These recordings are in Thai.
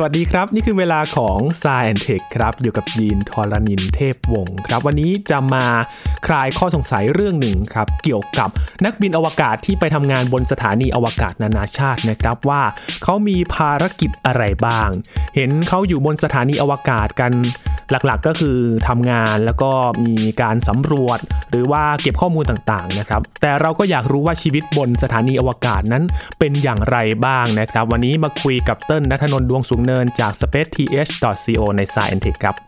สวัสดีครับ นี่คือเวลาของ s ายแอนเทคครับ อยู่กับยีนทรณินเทพวงศ์ครับวันนี้จะมาคลายข้อสงสัยเรื่องหนึ่งครับ เกี่ยวกับนักบินอวกาศที่ไปทำงานบนสถานีอวกาศนานาชาตินะครับว่าเขามีภารกิจอะไรบ้าง เห็นเขาอยู่บนสถานีอวกาศกัน หลักๆก็คือทำงานแล้วก็มีการสำรวจ หรือว่าเก็บข้อมูลต่างๆนะครับ แต่เราก็อยากรู้ว่าชีวิตบนสถานีอวกาศนั้นเป็นอย่างไรบ้างนะครับ วันนี้มาคุยกับเติ้ลนัทนนท์ดวงสูงเนินจาก spaceth.co ใน Science ครับ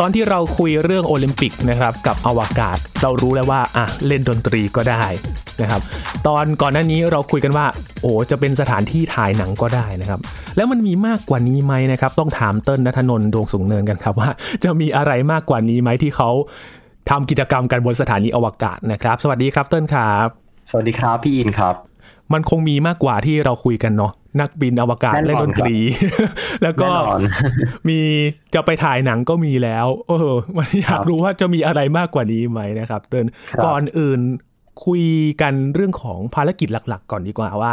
ตอนที่เราคุยเรื่องโอลิมปิกนะครับกับอวกาศ เรารู้แล้วว่าอะเล่นดนตรีก็ได้นะครับ ตอนก่อนหน้านี้เราคุยกันว่า โอ้จะเป็นสถานที่ถ่ายหนังก็ได้นะครับ แล้วมันมีมากกว่านี้ไหมนะครับ ต้องถามเติ้ลนัทนนท์ดวงสูงเนินกันครับว่า จะมีอะไรมากกว่านี้ไหมที่เขาทำกิจกรรมกันบนสถานีอวกาศนะครับ สวัสดีครับเติ้ลครับ สวัสดีครับพี่อินครับ มันคงมีมากกว่าที่เราคุยกันเนาะนักบินอวกาศเล่นดนตรี แล้วก็มีจะไปถ่ายหนังก็มีแล้วเออมันอยากรู้ว่าจะมีอะไรมากกว่านี้ไหมนะครับเตินก่อนอื่นคุยกันเรื่องของภารกิจหลัก ๆ ก่อนดีกว่าว่า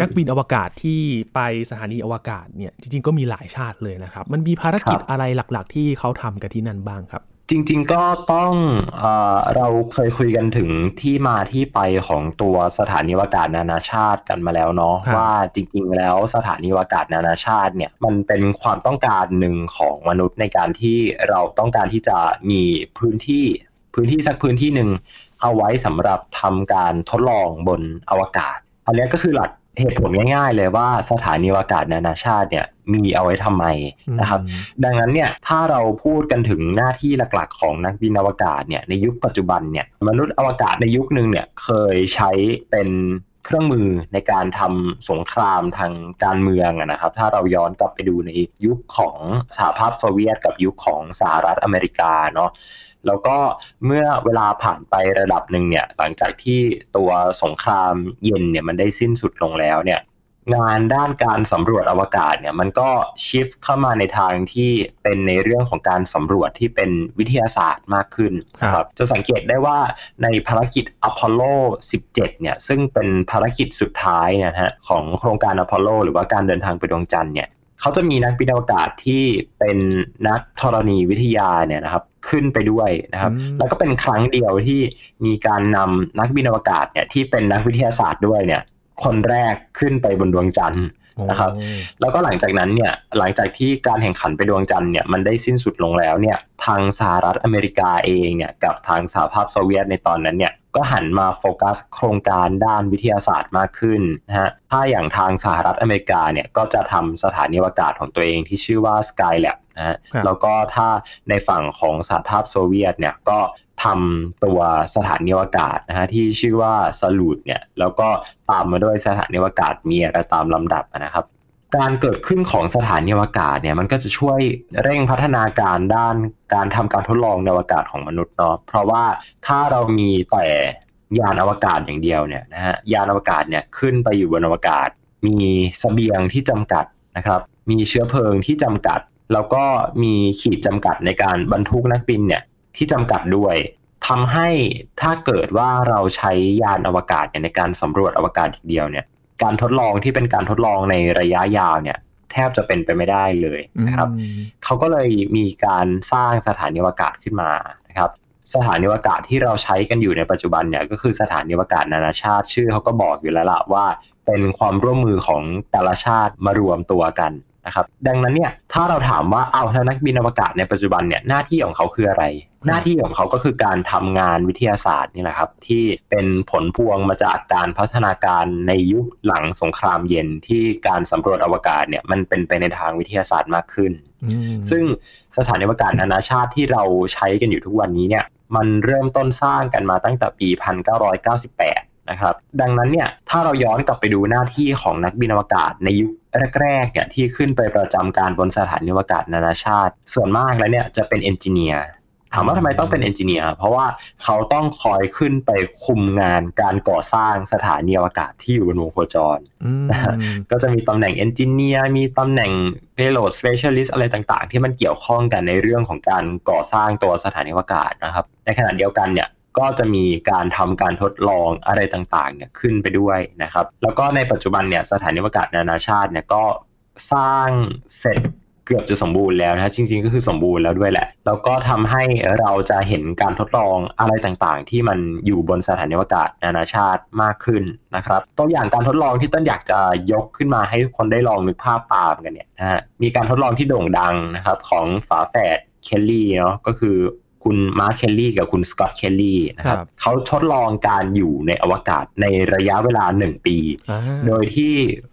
นักบินอวกาศที่ไปสถานีอวกาศเนี่ยจริง ๆ ก็มีหลายชาติเลยนะครับ มันมีภารกิจอะไรหลัก ๆ ที่เขาทำกันที่นั่นบ้างครับ จริง ๆ ก็ต้องเอเราเคยคุยกันถึงที่มาที่ไปของตัวสถานีวากาศนานาชาติกันมาแล้วเนาะว่าจริง ๆ แล้วสถานีวากาศนานาชาติเนี่ยมันเป็นความต้องการหนึ่งของมนุษย์ในการที่เราต้องการที่จะมีพื้นที่พื้นที่สักพื้นที่หนึ่งเอาไว้สำหรับทำการทดลองบนอวกาศ อันนี้ก็คือหลัก เหตุผลง่ายๆเลยว่าสถานีอวกาศนานาชาติเนี่ยมีเอาไว้ทำไมนะครับ ดังนั้นเนี่ยถ้าเราพูดกันถึงหน้าที่หลักๆ ของนักบินอวกาศเนี่ยในยุคปัจจุบันเนี่ยมนุษย์อวกาศในยุคนึงเนี่ยเคยใช้เป็นเครื่องมือในการทำสงครามทางการเมืองนะครับ ถ้าเราย้อนกลับไปดูในยุคของสหภาพโซเวียตกับยุคของสหรัฐอเมริกาเนาะ แล้วก็เมื่อเวลาผ่านไประดับหนึ่งเนี่ยหลังจากที่ตัวสงครามเย็นเนี่ยมันได้สิ้นสุดลงแล้วเนี่ยงานด้านการสำรวจอวกาศเนี่ยมันก็ชิฟเข้ามาในทางที่เป็นในเรื่องของการสำรวจที่เป็นวิทยาศาสตร์มากขึ้นครับจะสังเกตได้ว่าในภารกิจอพอลโล 17 เนี่ยซึ่งเป็นภารกิจสุดท้ายนะฮะของโครงการอพอลโล หรือว่าการเดินทางไปดวงจันทร์เนี่ย เขาจะมีนักบินอวกาศที่เป็นนักธรณีวิทยาเนี่ยนะครับขึ้นไปด้วยนะครับ แล้วก็เป็นครั้งเดียวที่มีการนำนักบินอวกาศเนี่ยที่เป็นนักวิทยาศาสตร์ด้วยเนี่ย คนแรกขึ้นไปบนดวงจันทร์นะครับ แล้วก็หลังจากนั้นเนี่ยหลังจากที่การแข่งขันไปดวงจันทร์เนี่ยมันได้สิ้นสุดลงแล้วเนี่ยทางสหรัฐอเมริกาเองเนี่ยกับทางสหภาพโซเวียตในตอนนั้นเนี่ย ก็หันมาโฟกัสโครงการด้านวิทยาศาสตร์มากขึ้นนะฮะถ้าอย่างทางสหรัฐอเมริกาเนี่ยก็จะทำสถานีอวกาศของตัวเองที่ชื่อว่า Skylab นะฮะแล้วก็ถ้าในฝั่งของสหภาพโซเวียตเนี่ยก็ทำตัวสถานีอวกาศนะฮะที่ชื่อว่าสลูดเนี่ยแล้วก็ตามมาด้วยสถานีอวกาศเมียตามลำดับนะครับ การเกิดขึ้นของสถานีอวกาศเนี่ยมันก็จะช่วยเร่งพัฒนาการด้านการทำการทดลองในอวกาศของมนุษย์เนาะเพราะว่าถ้าเรามีแต่ยานอวกาศอย่างเดียวเนี่ยนะฮะยานอวกาศเนี่ยขึ้นไปอยู่บนอวกาศ มีสเสบียงที่จำกัดนะครับ มีเชื้อเพลิงที่จำกัด แล้วก็มีขีดจำกัดในการบรรทุกนักบินเนี่ยที่จำกัดด้วยทำให้ถ้าเกิดว่าเราใช้ยานอวกาศเนี่ยในการสำรวจอวกาศอย่างเดียวเนี่ย การทดลองที่เป็นการทดลองในระยะยาวเนี่ย แทบจะเป็นไปไม่ได้เลยนะครับ เขาก็เลยมีการสร้างสถานีวกาศขึ้นมานะครับ สถานีวกาศที่เราใช้กันอยู่ในปัจจุบันเนี่ยก็คือสถานีวกาศนานาชาติชื่อเขาก็บอกอยู่แล้วล่ะว่า เป็นความร่วมมือของแต่ละชาติมารวมตัวกัน นะครับดังนั้นเนี่ยถ้าเราถามว่าเอาแล้วนักบินอวกาศในปัจจุบันเนี่ยหน้าที่ของเขาคืออะไร หน้าที่ของเขาก็คือการทำงานวิทยาศาสตร์นี่แหละครับที่เป็นผลพวงมาจากการพัฒนาการในยุคหลังสงครามเย็นที่การสำรวจอวกาศเนี่ยมันเป็นไปในทางวิทยาศาสตร์มากขึ้น ซึ่งสถานีอวกาศนานาชาติที่เราใช้กันอยู่ทุกวันนี้เนี่ยมันเริ่มต้นสร้างกันมาตั้งแต่ปี 1998 นะครับดังนั้นเนี่ยถ้าเราย้อนกลับไปดูหน้าที่ของนักบินอวกาศในยุคแรกๆเนี่ยที่ขึ้นไปประจำการบนสถานีอวกาศนานาชาติ ส่วนมากแล้วเนี่ยจะเป็นเอนจิเนียร์ถามว่าทำไมต้องเป็นเอนจิเนียร์เพราะว่าเขาต้องคอยขึ้นไปคุมงานการก่อสร้างสถานีอวกาศที่อยู่บนวงโคจร ก็จะมีตำแหน่งเอนจิเนียร์มีตำแหน่ง payload specialist อะไรต่างๆ ที่มันเกี่ยวข้องกันในเรื่องของการก่อสร้างตัวสถานีอวกาศนะครับ ในขณะเดียวกันเนี่ย ก็จะมีการทำการทดลองอะไรต่างๆเนี่ยขึ้นไปด้วยนะครับ แล้วก็ในปัจจุบันเนี่ยสถานีอวกาศนานาชาติเนี่ยก็สร้างเสร็จเกือบจะสมบูรณ์แล้วนะจริง ๆ ก็คือสมบูรณ์แล้วด้วยแหละ แล้วก็ทำให้เราจะเห็นการทดลองอะไรต่างๆ ที่มันอยู่บนสถานีอวกาศนานาชาติมากขึ้นนะครับ ตัวอย่างการทดลองที่ต้นอยากจะยกขึ้นมาให้คนได้ลองนึกภาพตามกันเนี่ยนะฮะมีการทดลองที่โด่งดังนะครับของฝาแฝดเคลลี่เนาะก็คือ คุณมาร์คเคลลี่กับคุณสกอตเคลลี่นะครับ เขาทดลองการอยู่ในอวกาศในระยะเวลาหนึ่งปี โดยที่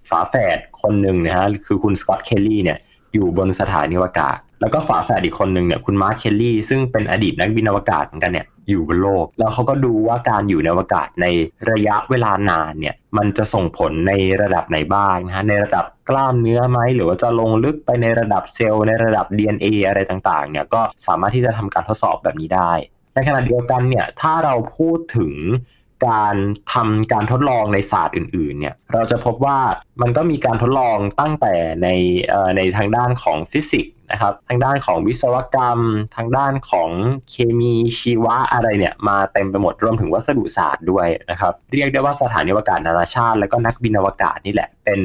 ฝาแฝดคนหนึ่งนะฮะคือคุณสกอตเคลลี่เนี่ยอยู่บนสถานีอวกาศ แล้วก็ฝาแฝดอีกคนหนึ่งเนี่ยคุณมาร์คเคลลี่ซึ่งเป็นอดีตนักบินอวกาศเหมือนกันเนี่ย อยู่บนโลก แล้วเขาก็ดูว่าการอยู่ในอวกาศในระยะเวลานานเนี่ยมันจะส่งผลในระดับไหนบ้างนะฮะในระดับกล้ามเนื้อไหมหรือว่าจะลงลึกไปในระดับเซลล์ในระดับ DNA อะไรต่างๆเนี่ยก็สามารถที่จะทำการทดสอบแบบนี้ได้ ในขณะเดียวกันเนี่ยถ้าเราพูดถึงการทำการทดลองในศาสตร์อื่นๆเนี่ยเราจะพบว่ามันก็มีการทดลองตั้งแต่ในในทางด้านของฟิสิกส์ นะครับทางด้านของวิศวกรรม ทางด้านของเคมีชีวะอะไรเนี่ยมาเต็มไปหมดรวมถึงวัสดุศาสตร์ด้วยนะครับเรียกได้ว่าสถานีอวกาศนานาชาติ และก็นักบินอวกาศนี่แหละเป็น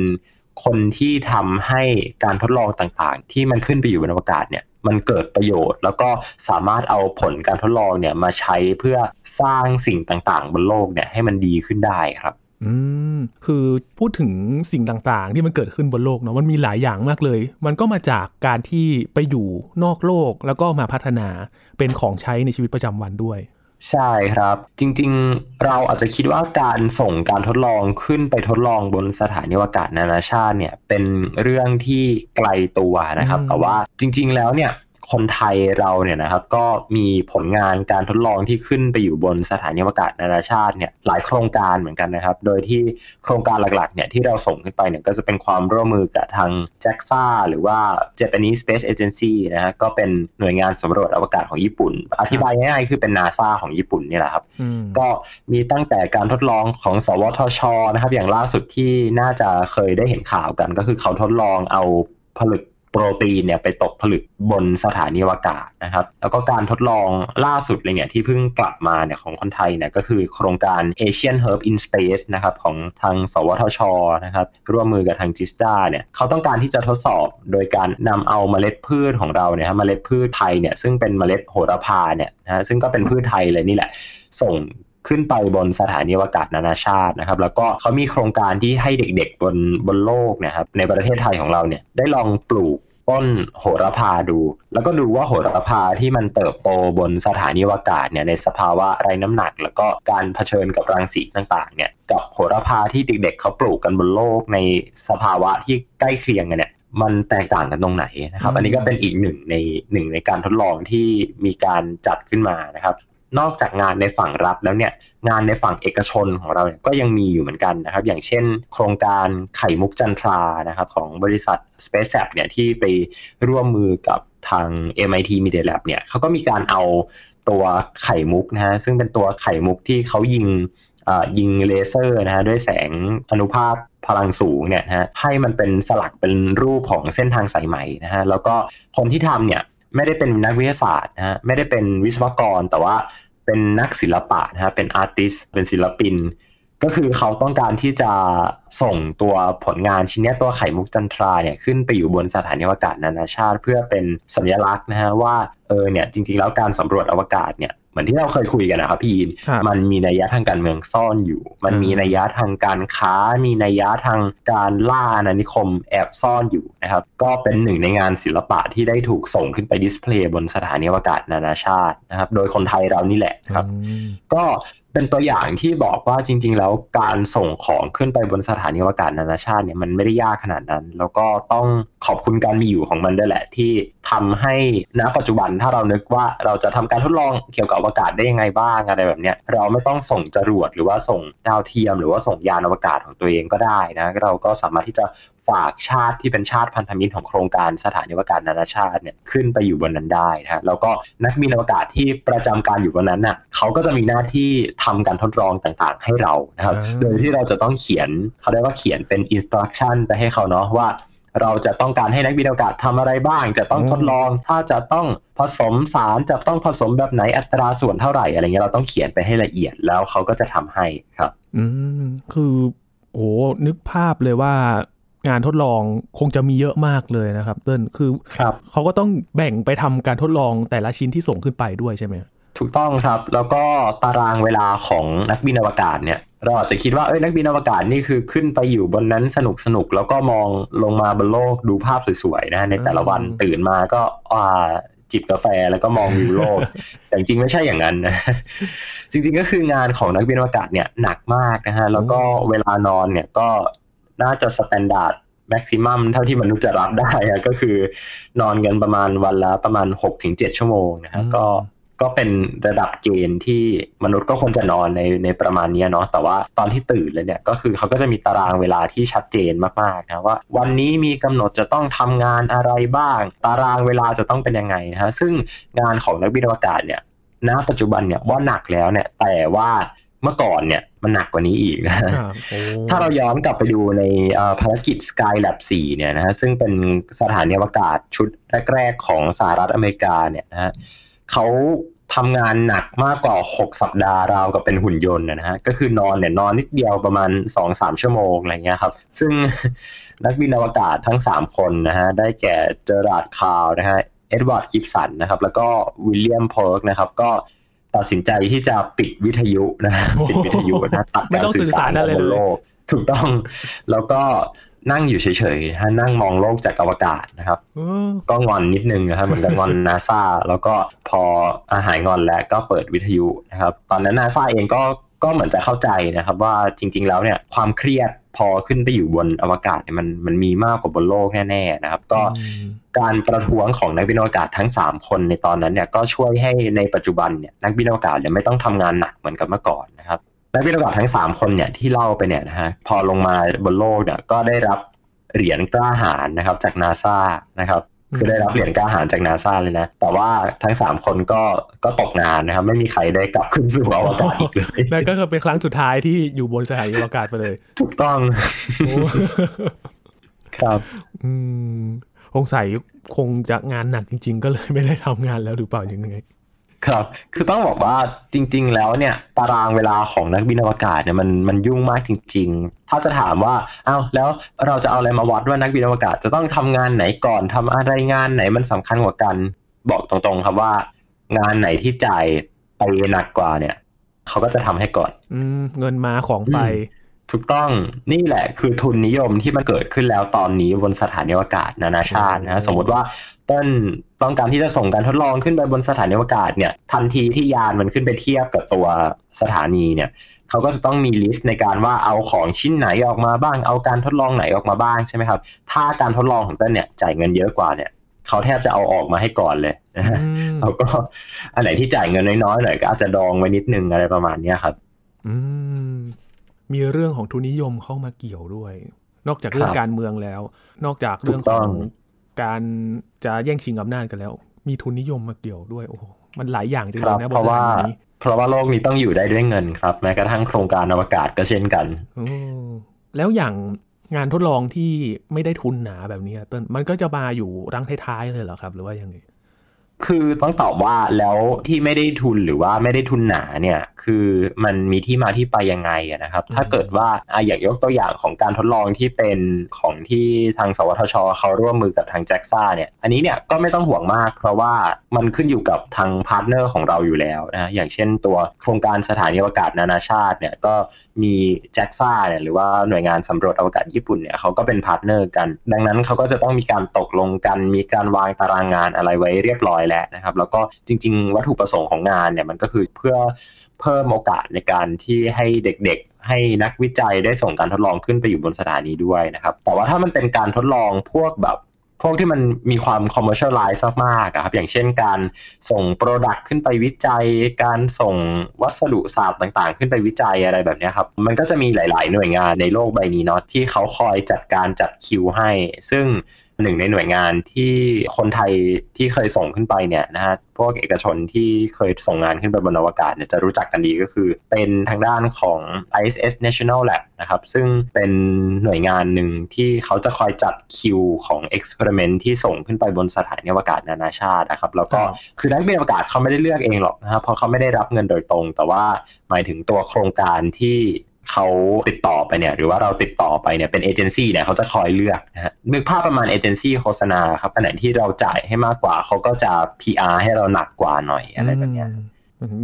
คนที่ทำให้การทดลองต่างๆ ที่มันขึ้นไปอยู่บนอวกาศเนี่ยมันเกิดประโยชน์ แล้วก็สามารถเอาผลการทดลองเนี่ยมาใช้เพื่อสร้างสิ่งต่างๆ บนโลกเนี่ยให้มันดีขึ้นได้ครับ อืมคือพูดถึงสิ่งต่างๆ ที่มันเกิดขึ้นบนโลกเนาะมันมีหลายอย่างมากเลย มันก็มาจากการที่ไปอยู่นอกโลกแล้วก็มาพัฒนาเป็นของใช้ในชีวิตประจำวันด้วย ใช่ครับ จริงๆ เราอาจจะคิดว่าการส่งการทดลองขึ้นไปทดลองบนสถานีอวกาศนานาชาติเนี่ยเป็นเรื่องที่ไกลตัวนะครับ แต่ว่าจริง ๆ แล้วเนี่ย คนไทยเราเนี่ยนะครับก็มีผลงานการทดลองที่ขึ้นไปอยู่บนสถานีอวกาศนานาชาติเนี่ยหลายโครงการเหมือนกันนะครับ โดยที่โครงการหลักๆเนี่ยที่เราส่งขึ้นไปเนี่ยก็จะเป็นความร่วมมือกับทาง JAXA หรือว่า Japanese Space Agency นะฮะก็เป็นหน่วยงานสำรวจอวกาศของญี่ปุ่น อธิบายง่ายๆคือเป็น NASA ของญี่ปุ่นนี่แหละครับ ก็มีตั้งแต่การทดลองของ สวทชนะครับ อย่างล่าสุดที่น่าจะเคยได้เห็นข่าวกัน ก็คือเขาทดลองเอาผลึก โปรตีนเนี่ยไปตกผลึกบนสถานีอวกาศนะครับ แล้วก็การทดลองล่าสุดเลยเนี่ยที่เพิ่งกลับมาเนี่ยของคนไทยเนี่ยก็คือโครงการ Asian Herb in Space นะครับของทางสวทชนะครับร่วมมือกับทางจิสตาเนี่ยเขาต้องการที่จะทดสอบโดยการนำเอาเมล็ดพืชของเราเนี่ยเมล็ดพืชไทยเนี่ยซึ่งเป็นเมล็ดโหระพาเนี่ยนะซึ่งก็เป็นพืชไทยเลยนี่แหละ ส่งขึ้นไปบนสถานีอวกาศนานาชาตินะครับ แล้วก็เขามีโครงการที่ให้เด็กๆบนบนโลกนะครับในประเทศไทยของเราเนี่ยได้ลองปลูก ต้นโหระพาดู แล้วก็ดูว่าโหระพาที่มันเติบโตบนสถานีวากาศเนี่ยในสภาวะไร้น้ำหนัก แล้วก็การเผชิญกับรังสีต่างๆเนี่ยกับโหระพาที่เด็กๆเขาปลูกกันบนโลกในสภาวะที่ใกล้เคียงกันเนี่ยมันแตกต่างกันตรงไหนนะครับ อันนี้ก็เป็นอีกหนึ่งในหนึ่งในการทดลองที่มีการจัดขึ้นมานะครับ นอกจากงานในฝั่งรัฐแล้วเนี่ยงานในฝั่งเอกชนของเราก็ยังมีอยู่เหมือนกันนะครับ อย่างเช่น โครงการไข่มุกจันทรานะครับของบริษัท Space Lab เนี่ยที่ไปร่วมมือกับทาง MIT Media Lab เนี่ยเขาก็มีการเอาตัวไข่มุกนะฮะซึ่งเป็นตัวไข่มุกที่เขายิงยิงเลเซอร์นะฮะด้วยแสงอนุภาคพลังสูงเนี่ยฮะให้มันเป็นสลักเป็นรูปของเส้นทางสายไหมนะฮะแล้วก็คนที่ทำเนี่ยไม่ได้เป็นนักวิทยาศาสตร์นะฮะไม่ได้เป็นวิศวกรแต่ว่า เป็นนักศิลปะนะฮะเป็น artist เป็นศิลปิน ก็คือเขาต้องการที่จะส่งตัวผลงานชิ้นนี้ตัวไข่มุกจันทราเนี่ยขึ้นไปอยู่บนสถานีอวกาศนานาชาติ เพื่อเป็นสัญลักษณ์นะฮะว่าเออเนี่ยจริงๆแล้วการสำรวจอวกาศเนี่ย เหมือนที่เราเคยคุยกันนะครับพี่อินมันมีนัยยะทางการเมืองซ่อนอยู่ มันมีนัยยะทางการค้า มีนัยยะทางการล่าอาณานิคมแอบซ่อนอยู่นะครับ ก็เป็นหนึ่งในงานศิลปะที่ได้ถูกส่งขึ้นไปดิสเพลย์บนสถานีอวกาศนานาชาตินะครับ โดยคนไทยเรานี่แหละครับ ก็ เป็นตัวอย่างที่บอกว่าจริง ๆ แล้วการส่งของขึ้นไปบนสถานีอวกาศนานาชาติเนี่ยมันไม่ได้ยากขนาดนั้น แล้วก็ต้องขอบคุณการมีอยู่ของมันด้วยแหละ ที่ทำให้ณปัจจุบันถ้าเรานึกว่าเราจะทำการทดลองเกี่ยวกับอวกาศได้ยังไงบ้างอะไรแบบเนี้ยเราไม่ต้องส่งจรวดหรือว่าส่งดาวเทียม หรือว่าส่งยานอวกาศของตัวเองก็ได้นะเราก็สามารถที่จะ ฝากชาติที่เป็นชาติพันธมิตรของโครงการสถานีอวกาศนานาชาติเนี่ยขึ้นไปอยู่บนนั้นได้นะแล้วก็นักบินอวกาศที่ประจำการอยู่บนนั้นน่ะเขาก็จะมีหน้าที่ทำการทดลองต่างๆ ให้เรานะครับ โดยที่เราจะต้องเขียนเขาเรียกว่าเขียนเป็นอินสตรักชั่นไปให้เขาเนาะว่าเราจะต้องการให้นักบินอวกาศทำอะไรบ้าง จะต้องทดลอง ถ้าจะต้องผสมสาร จะต้องผสมแบบไหน อัตราส่วนเท่าไหร่ อะไรเงี้ย เราต้องเขียนไปให้ละเอียด แล้วเขาก็จะทำให้ครับ อืม คือ โอ้นึกภาพเลยว่า งานทดลองคงจะมีเยอะมากเลยนะครับเติ้ลคือคเขาก็ต้องแบ่งไปทำการทดลองแต่ละชิ้นที่ส่งขึ้นไปด้วยใช่ไหมถูกต้องครับ แล้วก็ตารางเวลาของนักบินอวกาศเนี่ย เราอาจจะคิดว่าเอ้ยนักบินอวกาศนี่คือขึ้นไปอยู่บนนั้นสนุกสนุกแล้วก็มองลงมาบนโลกดูภาพสวยๆนะในแต่ละวันตื่นมาก็อ่าจิบกาแฟแล้วก็มองวิวโลก แต่จริงไม่ใช่อย่างนั้นนะ จริงๆก็คืองานของนักบินอวกาศเนี่ยหนักมากนะฮะ แล้วก็เวลานอนเนี่ยก็ น่าจะ standard maximum เท่าที่มนุษย์จะรับได้ก็คือนอนกันประมาณวันละประมาณ6-7ชั่วโมงนะฮะก็ก็เป็นระดับเกณฑ์ที่มนุษย์ก็ควรจะนอนในในประมาณนี้เนาะแต่ว่าตอนที่ตื่นเลยเนี่ยก็คือเขาก็จะมีตารางเวลาที่ชัดเจนมากๆนะว่า วันนี้มีกำหนดจะต้องทำงานอะไรบ้าง ตารางเวลาจะต้องเป็นยังไงนะฮะซึ่งงานของนักบินอวกาศเนี่ยณปัจจุบันเนี่ยว่าหนักแล้วเนี่ยแต่ว่า เมื่อก่อนเนี่ยมันหนักกว่านี้อีกนะถ้าเราย้อนกลับไปดูในภารกิจ Skylab 4 เนี่ยนะฮะซึ่งเป็นสถานีอวกาศชุดแรกๆของสหรัฐอเมริกาเนี่ยนะฮะเขาทำงานหนักมากกว่า 6 สัปดาห์ราวกับเป็นหุ่นยนต์นะฮะก็คือนอนเนี่ยนอนนิดเดียวประมาณ 2-3 ชั่วโมงอะไรเงี้ยครับ ซึ่งนักบินอวกาศทั้ง 3 คนนะฮะได้แก่เจอรัลด์คาร์นะฮะเอ็ดเวิร์ดกิบสันนะครับแล้วก็วิลเลียมโพกนะครับก็ ตัดสินใจที่จะปิดวิทยุนะปิดวิทยุนะตัดการสื่อสารบนโลก ถูกต้องแล้วก็นั่งอยู่เฉยๆฮะนั่งมองโลกจากอวกาศนะครับก็งอนนิดนึงนะครับเหมือนกับงอนนาซาแล้วก็พออ่าหายงอนแล้วก็เปิดวิทยุนะครับ ตอนนั้นนาซาเองก็ ก็เหมือนจะเข้าใจนะครับว่าจริง ๆ แล้วเนี่ยความเครียดพอขึ้นไปอยู่บนอวกาศเนี่ยมันมันมีมากกว่าบนโลกแน่ๆนะครับ ก็การประท้วงของนักบินอวกาศทั้ง 3 คนในตอนนั้นเนี่ยก็ช่วยให้ในปัจจุบันเนี่ยนักบินอวกาศเนี่ยไม่ต้องทำงานหนักเหมือนกับเมื่อก่อนนะครับนักบินอวกาศทั้ง 3 คนเนี่ยที่เล่าไปเนี่ยนะฮะพอลงมาบนโลกเนี่ยก็ได้รับเหรียญกล้าหาญนะครับจากนาซานะครับ คือได้รับเหรียญกล้าหาญจากนาซาเลยนะ แต่ว่าทั้งสามคนก็ก็ตกงานนะครับ ไม่มีใครได้กลับขึ้นสู่อวกาศอีกเลยนั่นก็คือเป็นครั้งสุดท้ายที่อยู่บนสถานีอวกาศไปเลย ถูกต้องครับ อืมคงใส่คงจะงานหนักจริง ๆ ก็เลยไม่ได้ทำงานแล้วหรือเปล่ายังไง ครับ คือต้องบอกว่าจริง ๆ แล้วเนี่ยตารางเวลาของนักบินอวกาศเนี่ยมันมันยุ่งมากจริง ๆ ถ้าจะถามว่าอ้าวแล้วเราจะเอาอะไรมาวัดว่านักบินอวกาศจะต้องทำงานไหนก่อนทำอะไรงานไหนมันสำคัญกว่ากันบอกตรงๆ ครับว่า งานไหนที่จ่ายไปหนักกว่าเนี่ยเขาก็จะทำให้ก่อน อืเงินมาของไป ถูกต้องนี่แหละคือทุนนิยมที่มันเกิดขึ้นแล้วตอนนี้บนสถานีอวกาศนานาชาตินะสมมติว่าต้นต้องการที่จะส่งการทดลองขึ้นไปบนสถานีอวกาศเนี่ย ทันทีที่ยานมันขึ้นไปเทียบกับตัวสถานีเนี่ยเขาก็จะต้องมีลิสต์ในการว่าเอาของชิ้นไหนออกมาบ้าง เอาการทดลองไหนออกมาบ้างใช่ไหมครับ ถ้าการทดลองของต้นเนี่ยจ่ายเงินเยอะกว่าเนี่ยเขาแทบจะเอาออกมาให้ก่อนเลยแล้วก็อันไหนที่จ่ายเงินน้อยๆหน่อยก็อาจจะดองไว้นิดนึงอะไรประมาณนี้ครับ อืม มีเรื่องของทุนนิยมเข้ามาเกี่ยวด้วย นอกจากเรื่องการเมืองแล้ว นอกจากเรื่องของการจะแย่งชิงอำนาจกันแล้ว มีทุนนิยมมาเกี่ยวด้วยโอ้มันหลายอย่างจริงๆนะเพราะว่าเพราะว่าโลกนี้ต้องอยู่ได้ด้วยเงินครับแม้กระทั่งโครงการอวกาศก็เช่นกันแล้วอย่างงานทดลองที่ไม่ได้ทุนหนาแบบนี้ต้นมันก็จะมาอยู่รั้งท้ายๆเลยเหรอครับ หรือว่ายังไง คือต้องตอบว่าแล้วที่ไม่ได้ทุนหรือว่าไม่ได้ทุนหนาเนี่ยคือมันมีที่มาที่ไปยังไงนะครับ ถ้าเกิดว่าออย่างยกตัวอย่างของการทดลองที่เป็นของที่ทางสวทช เขาร่วมมือกับทางแจ็กซ่าเนี่ยอันนี้เนี่ยก็ไม่ต้องห่วงมาก เพราะว่ามันขึ้นอยู่กับทาง partner ของเราอยู่แล้วนะอย่างเช่นตัวโครงการสถานีอวกาศนานาชาติเนี่ยก็มีแจ็กซ่าเนี่ยหรือว่าหน่วยงานสำรวจอวกาศญี่ปุ่นเนี่ยเขาก็เป็น partner กัน ดังนั้นเขาก็จะต้องมีการตกลงกันมีการวางตารางงานอะไรไว้เรียบร้อยแล้วนะครับ แล้วก็จริง ๆ วัตถุประสงค์ของงานเนี่ยมันก็คือเพื่อเพิ่มโอกาสในการที่ให้เด็กๆ ให้นักวิจัยได้ส่งการทดลองขึ้นไปอยู่บนสถานีด้วยนะครับ แต่ว่าถ้ามันเป็นการทดลองพวกแบบพวกที่มันมีความ commercialize มากๆครับ อย่างเช่นการส่ง Product ขึ้นไปวิจัย การส่งวัสดุศาสตร์ต่างๆ ขึ้นไปวิจัยอะไรแบบนี้ครับ มันก็จะมีหลาย ๆ หน่วยงานในโลกใบนี้เนาะที่เขาคอยจัดการจัดคิวให้ ซึ่ง หนึ่งในหน่วยงานที่คนไทยที่เคยส่งขึ้นไปเนี่ยนะฮะพวกเอกชนที่เคยส่งงานขึ้นไปบนอวกาศเนี่ยจะรู้จักกันดีก็คือ เป็นทางด้านของ ISS National Lab นะครับ ซึ่งเป็นหน่วยงานหนึ่งที่เขาจะคอยจัดคิวของ experiment ที่ส่งขึ้นไปบนสถานีอวกาศนานาชาตินะครับ แล้วก็คือนักบินอวกาศเขาไม่ได้เลือกเองหรอกนะครับเพราะเขาไม่ได้รับเงินโดยตรง แต่ว่าหมายถึงตัวโครงการที่ เขาติดต่อไปเนี่ยหรือว่าเราติดต่อไปเนี่ยเป็นเอเจนซี่เนี่ยเขาจะคอยเลือกนะฮะนึกภาพประมาณเอเจนซี่โฆษณาครับอันไหนที่เราจ่ายให้มากกว่าเขาก็จะ PR ให้เราหนักกว่าหน่อยอะไรแบบเนี้ย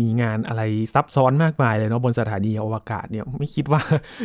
มีงานอะไรซับซ้อนมากมายเลยเนาะบนสถานีอวกาศเนี่ยไม่คิดว่า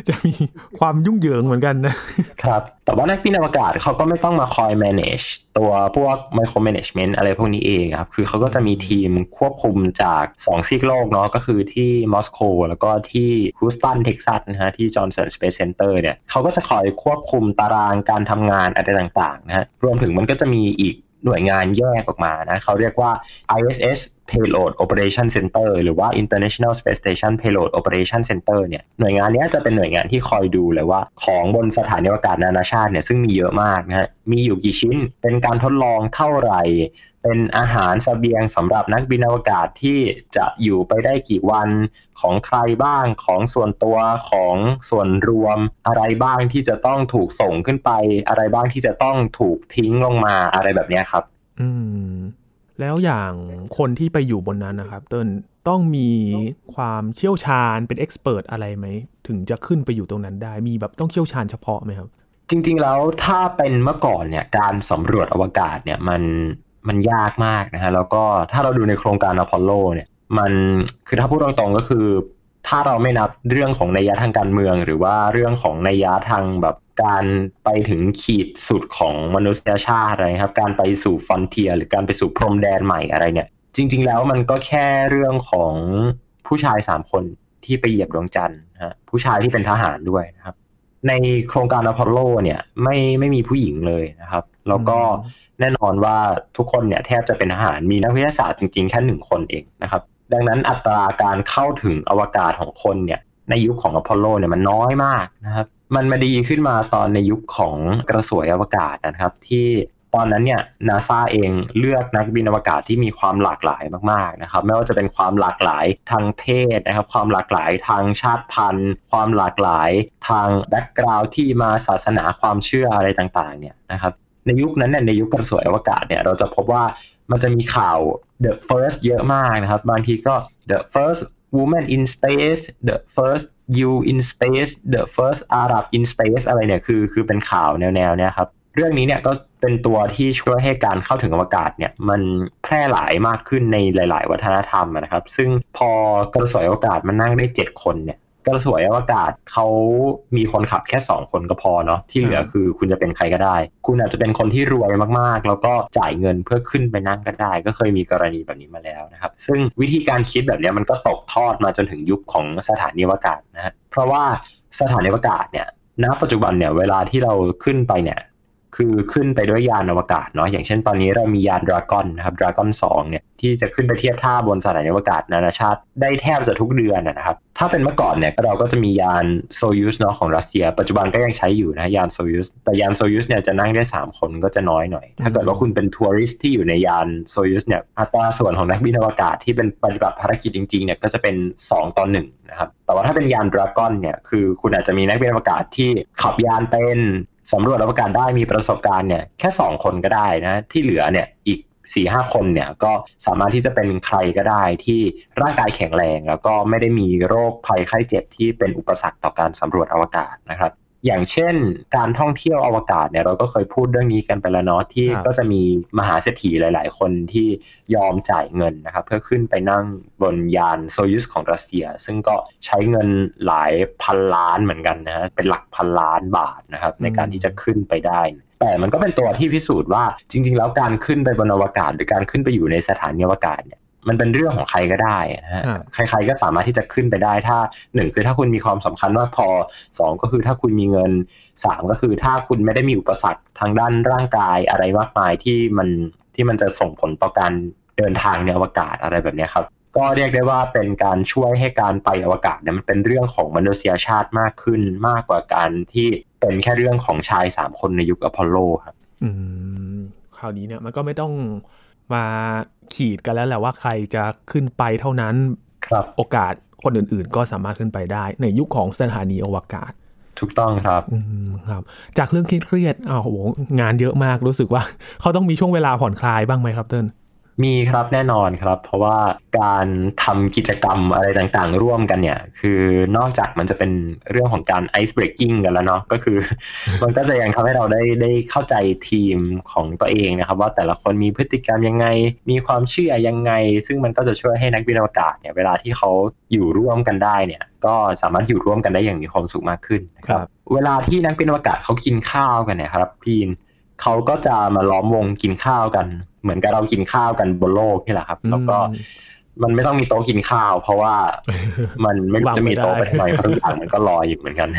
จะมีความยุ่งเหยิงเหมือนกันนะครับ แต่ว่านักบินอวกาศเขาก็ไม่ต้องมาคอย manage ตัวพวก micro management อะไรพวกนี้เองครับ คือเขาก็จะมีทีมควบคุมจาก2ซีกโลกเนาะก็คือที่มอสโกแล้วก็ที่ฮูสตันเท็กซัสนะฮะที่ Johnson Space Center เนี่ยเขาก็จะคอยควบคุมตารางการทำงานอะไรต่างๆนะฮะรวมถึงมันก็จะมีอีก หน่วยงานแยกออกมานะเขาเรียกว่า ISS Payload Operation Center หรือว่า International Space Station Payload Operation Center เนี่ยหน่วยงานนี้จะเป็นหน่วยงานที่คอยดูเลยว่า ของบนสถานีอวกาศนานาชาติเนี่ยซึ่งมีเยอะมากนะฮะมีอยู่กี่ชิ้นเป็นการทดลองเท่าไหร่ เป็นอาหารสเสบียงสำหรับนักบินอวกาศที่จะอยู่ไปได้กี่วันของใครบ้างของส่วนตัวของส่วนรวม อะไรบ้างที่จะต้องถูกส่งขึ้นไป อะไรบ้างที่จะต้องถูกทิ้งลงมาอะไรแบบนี้ครับ อืม แล้วอย่างคนที่ไปอยู่บนนั้นนะครับเติ้ลต้องมีความเชี่ยวชาญเป็นเอ็กซ์เพรสอะไรไหม ถึงจะขึ้นไปอยู่ตรงนั้นได้มีแบบต้องเชี่ยวชาญเฉพาะไหมครับจริงๆแล้วถ้าเป็นเมื่อก่อนเนี่ยการสำรวจอวกาศเนี่ยมัน มันยากมากนะฮะแล้วก็ถ้าเราดูในโครงการอพอลโลเนี่ยมันคือถ้าพูดตรงๆก็คือ ถ้าเราไม่นับเรื่องของนัยยะทางการเมือง หรือว่าเรื่องของนัยยะทางแบบการไปถึงขีดสุดของมนุษยชาติอะไรครับ การไปสู่ฟอนเทีย หรือการไปสู่พรมแดนใหม่อะไรเนี่ย จริง ๆ แล้วมันก็แค่เรื่องของผู้ชายสามคนที่ไปเหยียบดวงจันทร์ฮะผู้ชายที่เป็นทหารด้วยนะครับ ในโครงการอพอลโลเนี่ยไม่ไม่มีผู้หญิงเลยนะครับ แล้วก็ แน่นอนว่าทุกคนเนี่ยแทบจะเป็นทหารมีนักวิทยาศาสตร์จริงๆแค่หนึ่งคนเองนะครับ ดังนั้นอัตราการเข้าถึงอวกาศของคนเนี่ยในยุคของอพอลโลเนี่ยมันน้อยมากนะครับ มันมาดีขึ้นมาตอนในยุคของกระสวยอวกาศนะครับ ที่ตอนนั้นเนี่ยนาซาเองเลือกนักบินอวกาศที่มีความหลากหลายมากๆนะครับ ไม่ว่าจะเป็นความหลากหลายทางเพศนะครับ ความหลากหลายทางชาติพันธุ์ ความหลากหลายทางแบ็กกราวด์ที่มาศาสนาความเชื่ออะไรต่างๆเนี่ยนะครับ ในยุคนั้นเนี่ยในยุคกระสวยอวกาศเนี่ยเราจะพบว่ามันจะมีข่าว the first เยอะมากนะครับ บางทีก็ the first woman in space the first you in space the first Arab in space อะไรเนี่ยคือคือเป็นข่าวแนวแนวเนี่ยครับเรื่องนี้เนี่ยก็เป็นตัวที่ช่วยให้การเข้าถึงอวกาศเนี่ยมันแพร่หลายมากขึ้นในหลาย ๆ วัฒนธรรมนะครับ ซึ่งพอกระสวยอวกาศมันนั่งได้ 7 คนเนี่ย กระสวยอวกาศเขามีคนขับแค่ 2 คนก็พอเนาะที่เหลือคือคุณจะเป็นใครก็ได้ คุณอาจจะเป็นคนที่รวยมากๆ แล้วก็จ่ายเงินเพื่อขึ้นไปนั่งก็ได้ ก็เคยมีกรณีแบบนี้มาแล้วนะครับ ซึ่งวิธีการคิดแบบนี้มันก็ตกทอดมาจนถึงยุคของสถานีอวกาศนะฮะเพราะว่าสถานีอวกาศเนี่ยณปัจจุบันเนี่ยเวลาที่เราขึ้นไปเนี่ย คือขึ้นไปด้วยยานอวกาศเนาะอย่างเช่นตอนนี้เรามียาน Dragon นะครับ Dragon สองเนี่ยที่จะขึ้นไปเทียบท่าบนสถานีอวกาศนานาชาติได้แทบจะทุกเดือนนะครับ ถ้าเป็นเมื่อก่อนเนี่ยเราก็จะมียานโซยูสเนาะของรัสเซีย ปัจจุบันก็ยังใช้อยู่นะยานโซยูสแต่ยานโซยูสเนี่ยจะนั่งได้ 3 คนก็จะน้อยหน่อย ถ้าเกิดว่าคุณเป็น tourist ที่อยู่ในยานโซยูสเนี่ยอัตราส่วนของนักบินอวกาศที่เป็นปฏิบัติภารกิจจริงๆเนี่ยก็จะเป็น 2 ต่อ1นะครับแต่ว่าถ้าเป็นยานดราก้อนเนี่ยคือคุณอาจจะมีนักบินอวกาศที่ขับยานเป็น สำรวจอวกาศได้มีประสบการณ์เนี่ยแค่ 2 คนก็ได้นะ ที่เหลือเนี่ยอีก4ี่ห้าคนเนี่ยก็สามารถที่จะเป็นใครก็ได้ที่ร่างกายแข็งแรง แล้วก็ไม่ได้มีโรคภัยไข้เจ็บที่เป็นอุปสรรคต่อการสำรวจอวกาศนะครับ อย่างเช่น การท่องเที่ยวอวกาศเนี่ยเราก็เคยพูดเรื่องนี้กันไปแล้วเนาะที่ก็จะมีมหาเศรษฐีหลาย ๆ คนที่ยอมจ่ายเงินนะครับเพื่อขึ้นไปนั่งบนยานโซยุสของรัสเซีย ซึ่งก็ใช้เงินหลายพันล้านเหมือนกันนะฮะเป็นหลักพันล้านบาทนะครับในการที่จะขึ้นไปได้แต่มันก็เป็นตัวที่พิสูจน์ว่าจริง ๆ แล้วการขึ้นไปบนอวกาศ หรือการขึ้นไปอยู่ในสถานีอวกาศเนี่ย มันเป็นเรื่องของใครก็ได้นะฮะใคร ๆก็สามารถที่จะขึ้นไปได้ถ้าหนึ่งคือถ้าคุณมีความสำคัญมากพอสองก็คือถ้าคุณมีเงินสามก็คือถ้าคุณไม่ได้มีอุปสรรคทางด้านร่างกายอะไรมากมายที่มันที่มันจะส่งผลต่อการเดินทางในอวกาศอะไรแบบนี้ครับก็เรียกได้ว่าเป็นการช่วยให้การไปอวกาศเนี่ยมันเป็นเรื่องของมนุษยชาติมากขึ้นมากกว่าการที่เป็นแค่เรื่องของชายสามคนในยุคอพอลโลครับ อืมคราวนี้เนี่ยมันก็ไม่ต้อง มาขีดกันแล้วแหละว่าใครจะขึ้นไปเท่านั้นครับโอกาสคนอื่นๆ ก็สามารถขึ้นไปได้ ในยุคของสถานีอวกาศ ถูกต้องครับอืมครับ จากเรื่องเครียดๆอ้าวโหงานเยอะมากรู้สึกว่า เขาต้องมีช่วงเวลาผ่อนคลายบ้างไหมครับเติ้ล มีครับแน่นอนครับ เพราะว่าการทำกิจกรรมอะไรต่างๆ ร่วมกันเนี่ย คือนอกจากมันจะเป็นเรื่องของการไอซ์เบรกกิ้งกันแล้วเนาะก็คือ มันก็จะยังทำให้เราได้ได้เข้าใจทีมของตัวเองนะครับ ว่าแต่ละคนมีพฤติกรรมยังไง มีความเชื่อยังไง ซึ่งมันก็จะช่วยให้นักบินอวกาศเนี่ยเวลาที่เขาอยู่ร่วมกันได้เนี่ย ก็สามารถอยู่ร่วมกันได้อย่างมีความสุขมากขึ้นครับ เวลาที่นักบินอวกาศเขากินข้าวกันเนี่ยครับพี่ เขาก็จะมาล้อมวงกินข้าวกัน เหมือนกับเรากินข้าวกันบนโลกนี่แหละครับ แล้วก็มันไม่ต้องมีโต๊ะกินข้าว เพราะว่ามันไม่จะมีโต๊ะไปทำไมเพราะทุกอย่างมันก็ลอยอยู่เหมือนกัน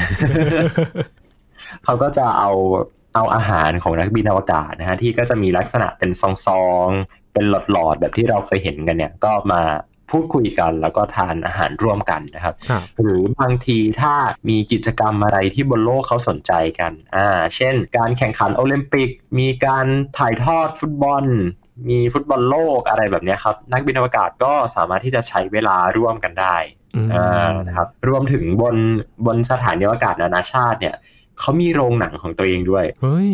เขาก็จะเอาเอาอาหารของนักบินอวกาศนะฮะที่ก็จะมีลักษณะเป็นซองๆเป็นหลอดๆแบบที่เราเคยเห็นกันเนี่ย ก็มา พูดคุยกันแล้วก็ทานอาหารร่วมกันนะครับ หรือบางทีถ้ามีกิจกรรมอะไรที่บนโลกเขาสนใจกันอ่าเช่น การแข่งขันโอลิมปิก มีการถ่ายทอดฟุตบอล มีฟุตบอลโลกอะไรแบบนี้ครับ นักบินอวกาศก็สามารถที่จะใช้เวลาร่วมกันได้อ่านะครับรวมถึงบนบนสถานีอวกาศนานาชาติเนี่ยเขามีโรงหนังของตัวเองด้วย เฮ้ย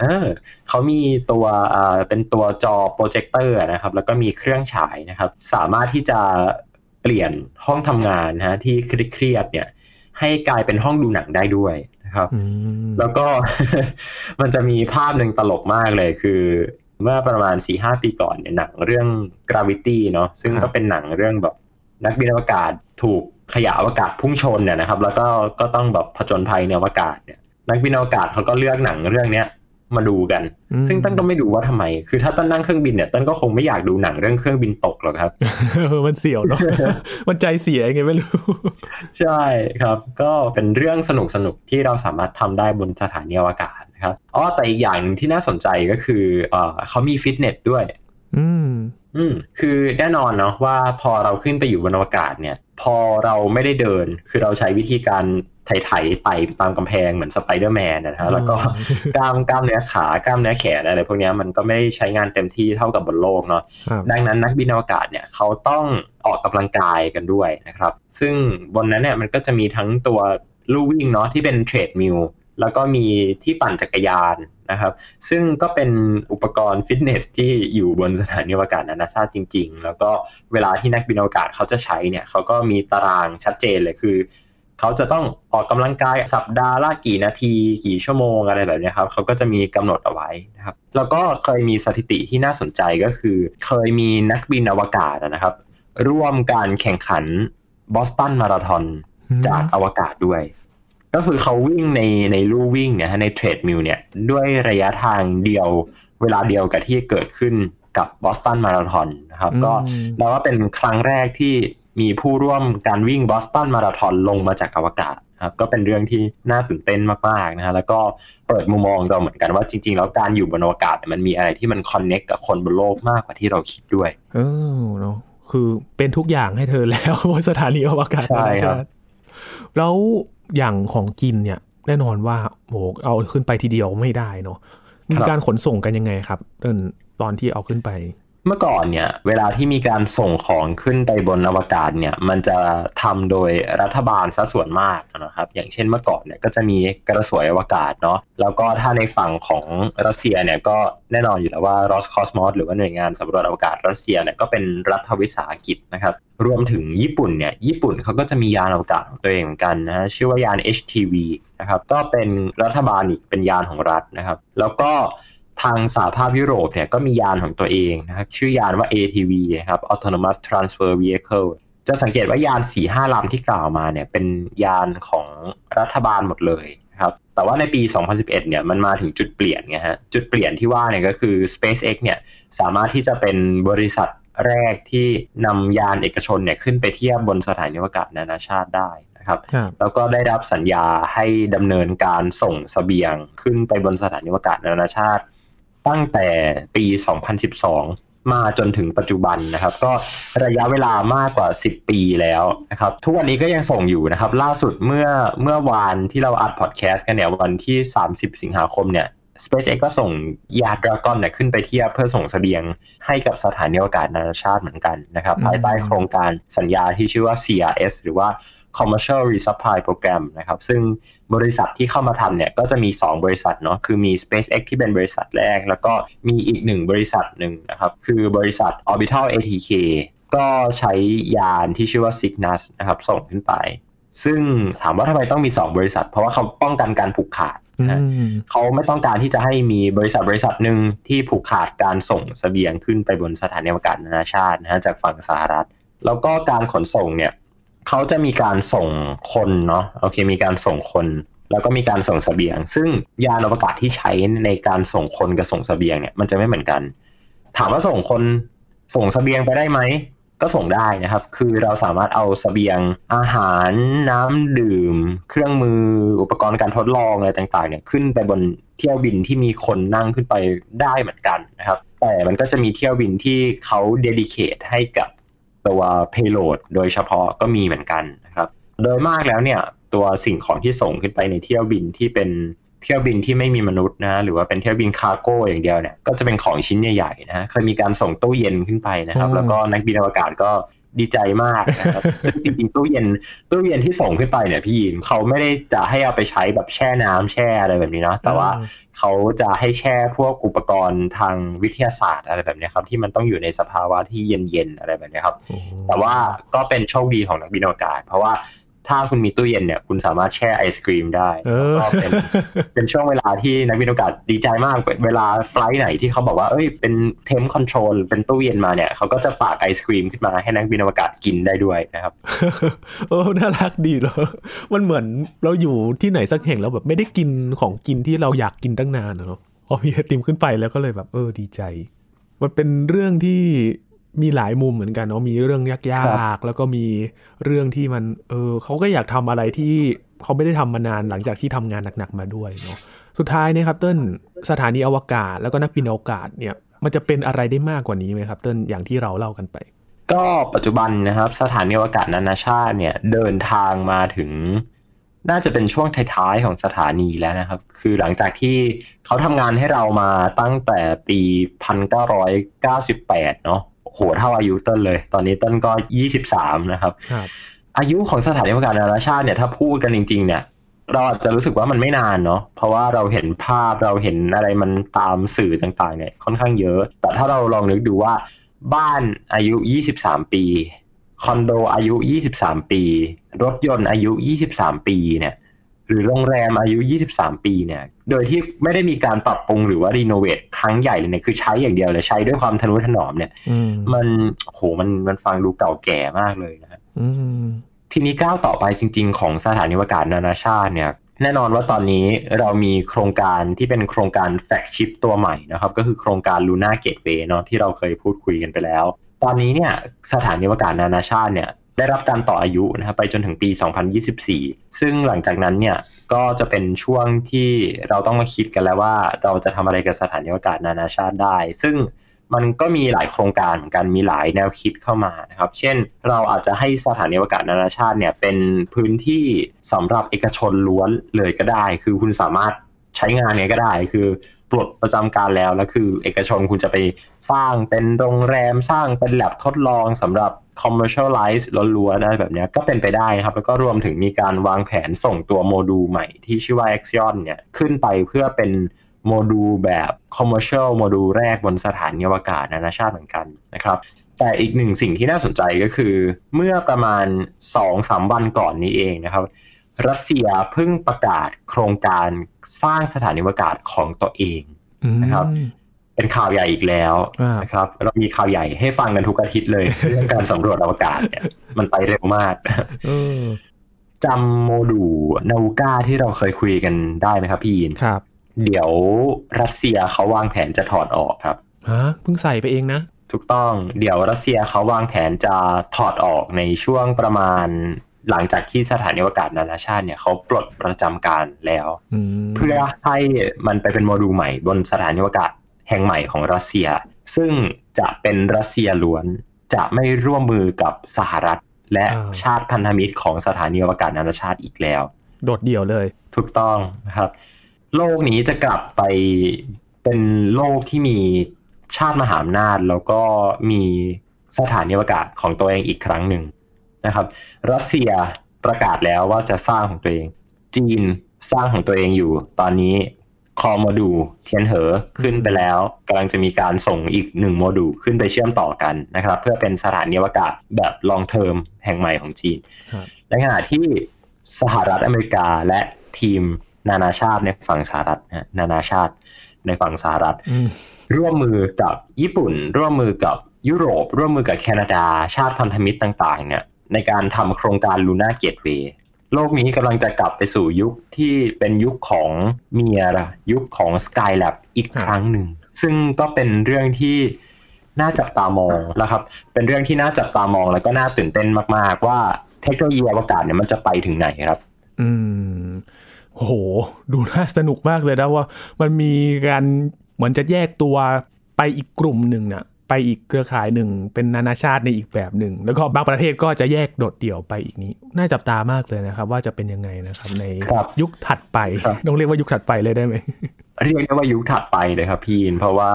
เออเขามีตัวอ่าเป็นตัวจอโปรเจคเตอร์นะครับ แล้วก็มีเครื่องฉายนะครับ สามารถที่จะเปลี่ยนห้องทำงานนะฮะที่เครียดเนี่ยให้กลายเป็นห้องดูหนังได้ด้วยนะครับ แล้วก็มันจะมีภาพหนึ่งตลกมากเลยคือเมื่อประมาณสี่ห้าปีก่อนเนี่ยหนังเรื่อง Gravity เนาะซึ่งก็เป็นหนังเรื่องแบบนักบินอวกาศถูกขยะอวกาศพุ่งชนเนี่ยนะครับ แล้วก็ก็ต้องแบบผจญภัยในอวกาศเนี่ย นักบินอวกาศเขาก็เลือกหนังเรื่องเนี้ย มาดูกัน ซึ่งตั้นก็ไม่ดูว่าทำไม คือถ้าตั้นนั่งเครื่องบินเนี่ยตั้นก็คงไม่อยากดูหนังเรื่องเครื่องบินตกหรอกครับมันเสียวเนาะมันใจเสียไงไม่รู้ ใช่ครับ ก็เป็นเรื่องสนุกสนุกที่เราสามารถทำได้บนสถานีอวกาศนะครับอ๋อแต่อีกอย่างที่น่าสนใจก็คือเออเขามีฟิตเนสด้วย อืมอืมคือแน่นอนเนาะว่าพอเราขึ้นไปอยู่บนอวกาศเนี่ย พอเราไม่ได้เดิน คือเราใช้วิธีการ ไถๆไต่ตามกำแพงเหมือนสไปเดอร์แมนนะฮะแล้วก็กล้ามกล้ามเนื้อขากล้ามเนื้อแขนอะไรพวกนี้มันก็ไม่ได้ใช้งานเต็มที่เท่ากับบนโลกเนาะดังนั้นนักบินอวกาศเนี่ยเขาต้องออกกำลังกายกันด้วยนะครับ ซึ่งบนนั้นเนี่ยมันก็จะมีทั้งตัวลู่วิ่งเนาะที่เป็น treadmill แล้วก็มีที่ปั่นจักรยานนะครับ ซึ่งก็เป็นอุปกรณ์ฟิตเนสที่อยู่บนสถานีอวกาศนานาชาติจริง ๆ แล้วก็เวลาที่นักบินอวกาศเขาจะใช้เนี่ยเขาก็มีตารางชัดเจนเลยคือ เขาจะต้องออกกำลังกายสัปดาห์ละกี่นาทีกี่ชั่วโมงอะไรแบบนี้ครับเขาก็จะมีกำหนดเอาไว้นะครับแล้วก็เคยมีสถิติที่น่าสนใจก็คือ เคยมีนักบินอวกาศนะครับ ร่วมการแข่งขันบอสตันมาราธอนจากอวกาศด้วย ก็คือเขาวิ่งในในลู่วิ่งเนี่ยในเทรดมิลเนี่ยด้วยระยะทางเดียวเวลาเดียวกับที่เกิดขึ้นกับบอสตันมาราธอนนะครับก็เราว่าเป็นครั้งแรกที่ มีผู้ร่วมการวิ่งบอสตันมาราธอนลงมาจากอวกาศครับก็เป็นเรื่องที่น่าตื่นเต้นมากๆนะฮะแล้วก็เปิดมุมมองเราเหมือนกันว่าจริง ๆ แล้วการอยู่บนอวกาศมันมีอะไรที่มันคอนเน็กกับคนบนโลกมากกว่าที่เราคิดด้วยเออเนาะคือเป็นทุกอย่างให้เธอแล้วบนสถานีอวกาศใช่ครับแล้วอย่างของกินเนี่ยแน่นอนว่าโหเอาขึ้นไปทีเดียวไม่ได้เนาะมีการขนส่งกันยังไงครับตอนตอนที่เอาขึ้นไป เมื่อก่อนเนี่ย เวลาที่มีการส่งของขึ้นไปบนอวกาศเนี่ย มันจะทำโดยรัฐบาลซะส่วนมากนะครับ อย่างเช่นเมื่อก่อนเนี่ยก็จะมีกระสวยอวกาศเนาะแล้วก็ถ้าในฝั่งของรัสเซียเนี่ยก็แน่นอนอยู่แล้วว่ารอสคอสมอสหรือว่าหน่วยงานสำรวจอวกาศรัสเซียเนี่ยก็เป็นรัฐวิสาหกิจนะครับรวมถึงญี่ปุ่นเนี่ยญี่ปุ่นเขาก็จะมียานอวกาศของตัวเองเหมือนกันนะชื่อว่ายาน HTV นะครับก็เป็นรัฐบาลอีกเป็นยานของรัฐนะครับ แล้วก็ ทางสหภาพยุโรปเนี่ยก็มียานของตัวเองนะครับชื่อยานว่า ATV นะครับ Autonomous Transfer Vehicle จะสังเกตว่ายาน4หลำที่กล่าวมาเนี่ยเป็นยานของรัฐบาลหมดเลยนะครับแต่ว่าในปี 2011เนี่ยมันมาถึงจุดเปลี่ยนไงฮะจุดเปลี่ยนที่ว่าเนี่ยก็คือ SpaceX เนี่ยสามารถที่จะเป็นบริษัทแรกที่นำยานเอกชนเนี่ยขึ้นไปเทียบบนสถานีอวกาศนานาชาติได้นะครับครับแล้วก็ได้รับสัญญาให้ดำเนินการส่งเสบียงขึ้นไปบนสถานีอวกาศนานาชาติ ตั้งแต่ปี 2012 มาจนถึงปัจจุบันนะครับ ก็ระยะเวลามากกว่า 10 ปีแล้วนะครับ ทุกวันนี้ก็ยังส่งอยู่นะครับ ล่าสุดเมื่อเมื่อวานที่เราอัดพอดแคสต์กันเนี่ยวันที่ 30 สิงหาคมเนี่ย SpaceX ก็ส่งยานดราก้อนเนี่ยขึ้นไปเทียบเพื่อส่งเสบียงให้กับสถานีอวกาศนานาชาติเหมือนกันนะครับอืมภายใต้โครงการสัญญาที่ชื่อว่า CRS หรือว่า Commercial Resupply Program นะครับ ซึ่งบริษัทที่เข้ามาทำเนี่ยก็จะมี 2 บริษัทเนาะ คือมี SpaceX ที่เป็นบริษัทแรก แล้วก็มีอีกหนึ่งบริษัทหนึ่งนะครับ คือบริษัท Orbital ATK ก็ใช้ยานที่ชื่อว่า Cygnus นะครับ ส่งขึ้นไป ซึ่งถามว่าทำไมต้องมี 2 บริษัท เพราะว่าเขาป้องกันการผูกขาดอืนะมเขาไม่ต้องการที่จะให้มีบริษัทบริษัทหนึ่งที่ผูกขาดการส่งเสบียงขึ้นไปบนสถานีอวกาศนานาชาตินะฮะจากฝั่งสหรัฐ แล้วก็การขนส่งเนี่ย เขาจะมีการส่งคนเนาะโอเค มีการส่งคน แล้วก็มีการส่งสเสบียง ซึ่งยานอวกาศที่ใช้ในการส่งคนกับส่งสเสบียงเนี่ยมันจะไม่เหมือนกัน ถามว่าส่งคนส่งสเสบียงไปได้ไหมก็ส่งได้นะครับ คือเราสามารถเอาสเสบียงอาหารน้ำดื่ม เครื่องมืออุปกรณ์การทดลองอะไรต่างๆเนี่ยขึ้นไปบนเที่ยวบินที่มีคนนั่งขึ้นไปได้เหมือนกันนะครับ แต่มันก็จะมีเที่ยวบินที่เขา dedicate ให้กับ ตัว payload โดยเฉพาะก็มีเหมือนกันนะครับ โดยมากแล้วเนี่ยตัวสิ่งของที่ส่งขึ้นไปในเที่ยวบินที่เป็นเที่ยวบินที่ไม่มีมนุษย์นะหรือว่าเป็นเที่ยวบิน cargo อย่างเดียวเนี่ยก็จะเป็นของชิ้นใหญ่ๆนะเคยมีการส่งตู้เย็นขึ้นไปนะครับอืมแล้วก็นักบินอวกาศก็ ดีใจมากนะครับซึ่งจริงๆตู้เย็นตู้เย็นที่ส่งขึ้นไปเนี่ยพี่ยินเขาไม่ได้จะให้เอาไปใช้แบบแช่น้ำแช่อะไรแบบนี้เนาะแต่ว่าเขาจะให้แช่พวกอุปกรณ์ทางวิทยาศาสตร์อะไรแบบเนี้ยครับที่มันต้องอยู่ในสภาวะที่เย็นๆอะไรแบบเนี้ยครับโอ้แต่ว่าก็เป็นโชคดีของนักบินอวกาศ เพราะว่า ถ้าคุณมีตู้เย็นเนี่ยคุณสามารถแช่ไอศครีมได้เออก็เป็นเป็นช่วงเวลาที่นักบินอวกาศดีใจมากเวลา flight ไหนที่เขาบอกว่าเอ้ยเป็น temp control เป็นตู้เย็นมาเนี่ยเขาก็จะฝากไอศครีมขึ้นมาให้นักบินอวกาศกินได้ด้วยนะครับเออน่ารักดีเลยมันเหมือนเราอยู่ที่ไหนสักแห่งแล้วแบบไม่ได้กินของกินที่เราอยากกินตั้งนานอะเนาะพอมีไอติมขึ้นไปแล้วก็เลยแบบเออดีใจ มันเป็นเรื่องที่ มีหลายมุมเหมือนกันเนาะมีเรื่องยากๆ แล้วก็มีเรื่องที่มัน เออเขาก็อยากทำอะไรที่เขาไม่ได้ทำมานานหลังจากที่ทำงานหนักๆมาด้วยเนาะสุดท้ายเนี่ยครับเติ้ลสถานีอวกาศแล้วก็นักบินอวกาศเนี่ยมันจะเป็นอะไรได้มากกว่านี้ไหมครับ เติ้ลอย่างที่เราเล่ากันไป ก็ปัจจุบันนะครับ สถานีอวกาศนานาชาติเนี่ยเดินทางมาถึง น่าจะเป็นช่วงท้ายๆของสถานีแล้วนะครับ คือหลังจากที่เขาทำงานให้เรามาตั้งแต่ปี 1998 เนาะ โหเท่าอายุเต้นเลย ตอนนี้เต้นก็23นะครับครับ อายุของสถานีอวกาศนานาชาติเนี่ยถ้าพูดกันจริง ๆ เนี่ย เราอาจจะรู้สึกว่ามันไม่นานเนาะเพราะว่าเราเห็นภาพเราเห็นอะไรมันตามสื่อต่างๆ เนี่ยค่อนข้างเยอะ แต่ถ้าเราลองนึกดูว่าบ้านอายุ 23 ปี คอนโดอายุ 23 ปี รถยนต์อายุ 23 ปีเนี่ย หรือโรงแรมอายุ 23 ปีเนี่ย โดยที่ไม่ได้มีการปรับปรุงหรือว่ารีโนเวทครั้งใหญ่เลยเนี่ย คือใช้อย่างเดียวเลยใช้ด้วยความทนุถนอมเนี่ยอืมมันโห มัน มันฟังดูเก่าแก่มากเลยนะครับอืมทีนี้ก้าวต่อไปจริง ๆ ของสถานีอวกาศนานาชาติเนี่ย แน่นอนว่าตอนนี้เรามีโครงการที่เป็นโครงการแฟกชิปตัวใหม่นะครับ ก็คือโครงการ Luna Gateway เนาะที่เราเคยพูดคุยกันไปแล้ว ตอนนี้เนี่ยสถานีอวกาศนานาชาติเนี่ย ได้รับการต่ออายุนะครับไปจนถึงปี 2024 ซึ่งหลังจากนั้นเนี่ยก็จะเป็นช่วงที่เราต้องมาคิดกันแล้วว่า เราจะทำอะไรกับสถานีอวกาศนานาชาติได้ ซึ่งมันก็มีหลายโครงการเหมือนกันมีหลายแนวคิดเข้ามานะครับ เช่น เราอาจจะให้สถานีอวกาศนานาชาติเนี่ยเป็นพื้นที่สำหรับเอกชนล้วนเลยก็ได้ คือคุณสามารถใช้งานเนี่ยก็ได้ คือ ปลดประจำการแล้วแล้วคือ เอกชนคุณจะไปสร้างเป็นโรงแรมสร้างเป็นแลบทดลองสำหรับ commercialize ล้วนๆอะไรแบบนี้ก็เป็นไปได้นะครับ แล้วก็รวมถึงมีการวางแผนส่งตัวโมดูลใหม่ที่ชื่อว่า Axion เนี่ยขึ้นไปเพื่อเป็นโมดูลแบบ commercial โมดูลแรกบนสถานีอวกาศนานาชาติเหมือนกันนะครับ แต่อีกหนึ่งสิ่งที่น่าสนใจก็คือ เมื่อประมาณ 2-3 วันก่อนนี้เองนะครับ รัสเซียเพิ่งประกาศโครงการสร้างสถานีอวกาศของตัวเองอืมนะครับ เป็นข่าวใหญ่อีกแล้วอ่านนะครับ เรามีข่าวใหญ่ให้ฟังกันทุกอาทิตย์เลย เรื่องการสำรวจอวกาศเนี่ยมันไปเร็วมากเออจำโมดูลนาวูก้าที่เราเคยคุยกันได้ไหมครับพี่ยินครับ เดี๋ยวรัสเซียเขาวางแผนจะถอดออกครับฮะเพิ่งใส่ไปเองนะ ถูกต้องเดี๋ยวรัสเซียเขาวางแผนจะถอดออกในช่วงประมาณ หลังจากที่สถานีอวกาศนานาชาติเนี่ยเขาปลดประจำการแล้วเพื่อให้มันไปเป็นโมดูลใหม่บนสถานีอวกาศแห่งใหม่ของรัสเซีย ซึ่งจะเป็นรัสเซียล้วนจะไม่ร่วมมือกับสหรัฐ และชาติพันธมิตรของสถานีอวกาศนานาชาติอีกแล้ว โดดเดี่ยวเลย ถูกต้องนะครับ โลกนี้จะกลับไปเป็นโลกที่มีชาติมหาอำนาจแล้วก็มีสถานีอวกาศของตัวเองอีกครั้งหนึ่ง นะครับรัสเซียประกาศแล้วว่าจะสร้างของตัวเอง จีนสร้างของตัวเองอยู่ ตอนนี้คอโมดูลเทียนเหอขึ้นไปแล้วกำลังจะมีการส่งอีกหนึ่งโมดูลขึ้นไปเชื่อมต่อกันนะครับ เพื่อเป็นสถานีอวกาศแบบลองเทอมแห่งใหม่ของจีน ในขณะที่สหรัฐอเมริกาและทีมนานาชาติในฝั่งสหรัฐนานาชาติในฝั่งสหรัฐ ร่วมมือกับญี่ปุ่น ร่วมมือกับยุโรป ร่วมมือกับแคนาดา ชาติพันธมิตรต่าง ๆ เนี่ย ในการทำโครงการลูน่าเกตเวย์โลกนี้กำลังจะกลับไปสู่ยุคที่เป็นยุคของเมียร์ยุคของ Skylab อีกครั้งหนึ่ง ซึ่งก็เป็นเรื่องที่น่าจับตามองแล้วครับ เป็นเรื่องที่น่าจับตามองแล้วก็น่าตื่นเต้นมาก ๆ ว่าเทคโนโลยีอวกาศเนี่ยมันจะไปถึงไหนครับ อืมโห ดูน่าสนุกมากเลยนะว่า มันมีการเหมือนจะแยกตัวไปอีกกลุ่มหนึ่งนี่ยไป อีกเครือข่ายหนึ่ง เป็นนานาชาติในอีกแบบหนึ่ง แล้วก็บางประเทศก็จะแยกโดดเดี่ยวไปอีกนี้ น่าจับตามากเลยนะครับ ว่าจะเป็นยังไงนะครับ ในยุคถัดไป ต้องเรียกว่ายุคถัดไปเลยได้ไหมเรียกได้ว่ายุคถัดไปเลยครับพี่เพราะว่า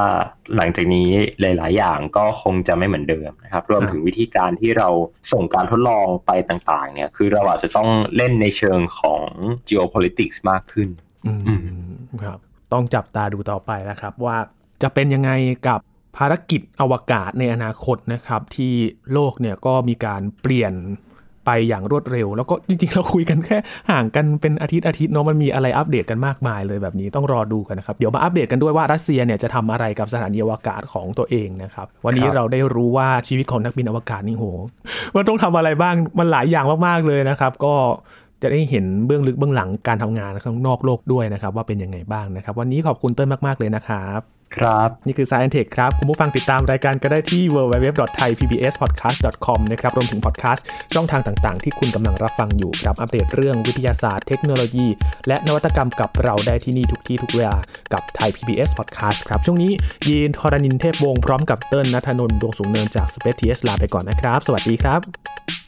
หลังจากนี้หลาย ๆ อย่างก็คงจะไม่เหมือนเดิมนะครับ รวมถึงวิธีการที่เราส่งการทดลองไปต่าง ๆ เนี่ย คือเราอาจจะต้องเล่นในเชิงของ geopolitics มากขึ้น อืมครับ ต้องจับตาดูต่อไปนะครับว่าจะเป็นยังไงกับ ภารกิจอวกาศในอนาคตนะครับที่โลกเนี่ยก็มีการเปลี่ยนไปอย่างรวดเร็ว แล้วก็จริงๆเราคุยกันแค่ห่างกันเป็นอาทิตย์อาทิตย์เนาะมันมีอะไรอัปเดตกันมากมายเลยแบบนี้ต้องรอดูกันนะครับ เดี๋ยวมาอัปเดตกันด้วยว่ารัสเซียเนี่ยจะทำอะไรกับสถานีอวกาศของตัวเองนะครับ วันนี้เราได้รู้ว่าชีวิตของนักบินอวกาศนี่โหมันต้องทำอะไรบ้างมันหลายอย่างมากๆเลยนะครับ ก็จะได้เห็นเบื้องลึกเบื้องหลังการทำงานข้างนอกโลกด้วยนะครับ ว่าเป็นยังไงบ้างนะครับ วันนี้ขอบคุณเติ้ลมากๆเลยนะครับ ครับ นี่คือ Science Tech ครับ คุณผู้ฟังติดตามรายการก็ได้ที่ www.thaipbspodcast.com นะครับรวมถึงพอดแคสต์ช่องทางต่างๆ ที่คุณกำลังรับฟังอยู่ครับ อัปเดตเรื่องวิทยาศาสตร์เทคโนโลยี และนวัตกรรมกับเราได้ที่นี่ทุกที่ทุกเวลากับไทย PBS Podcast ครับ ช่วงนี้ยีนทรณินเทพวงศ์พร้อมกับเติ้ลนัทนนท์ดวงสูงเนินจาก Space TS ลาไปก่อนนะครับ สวัสดีครับ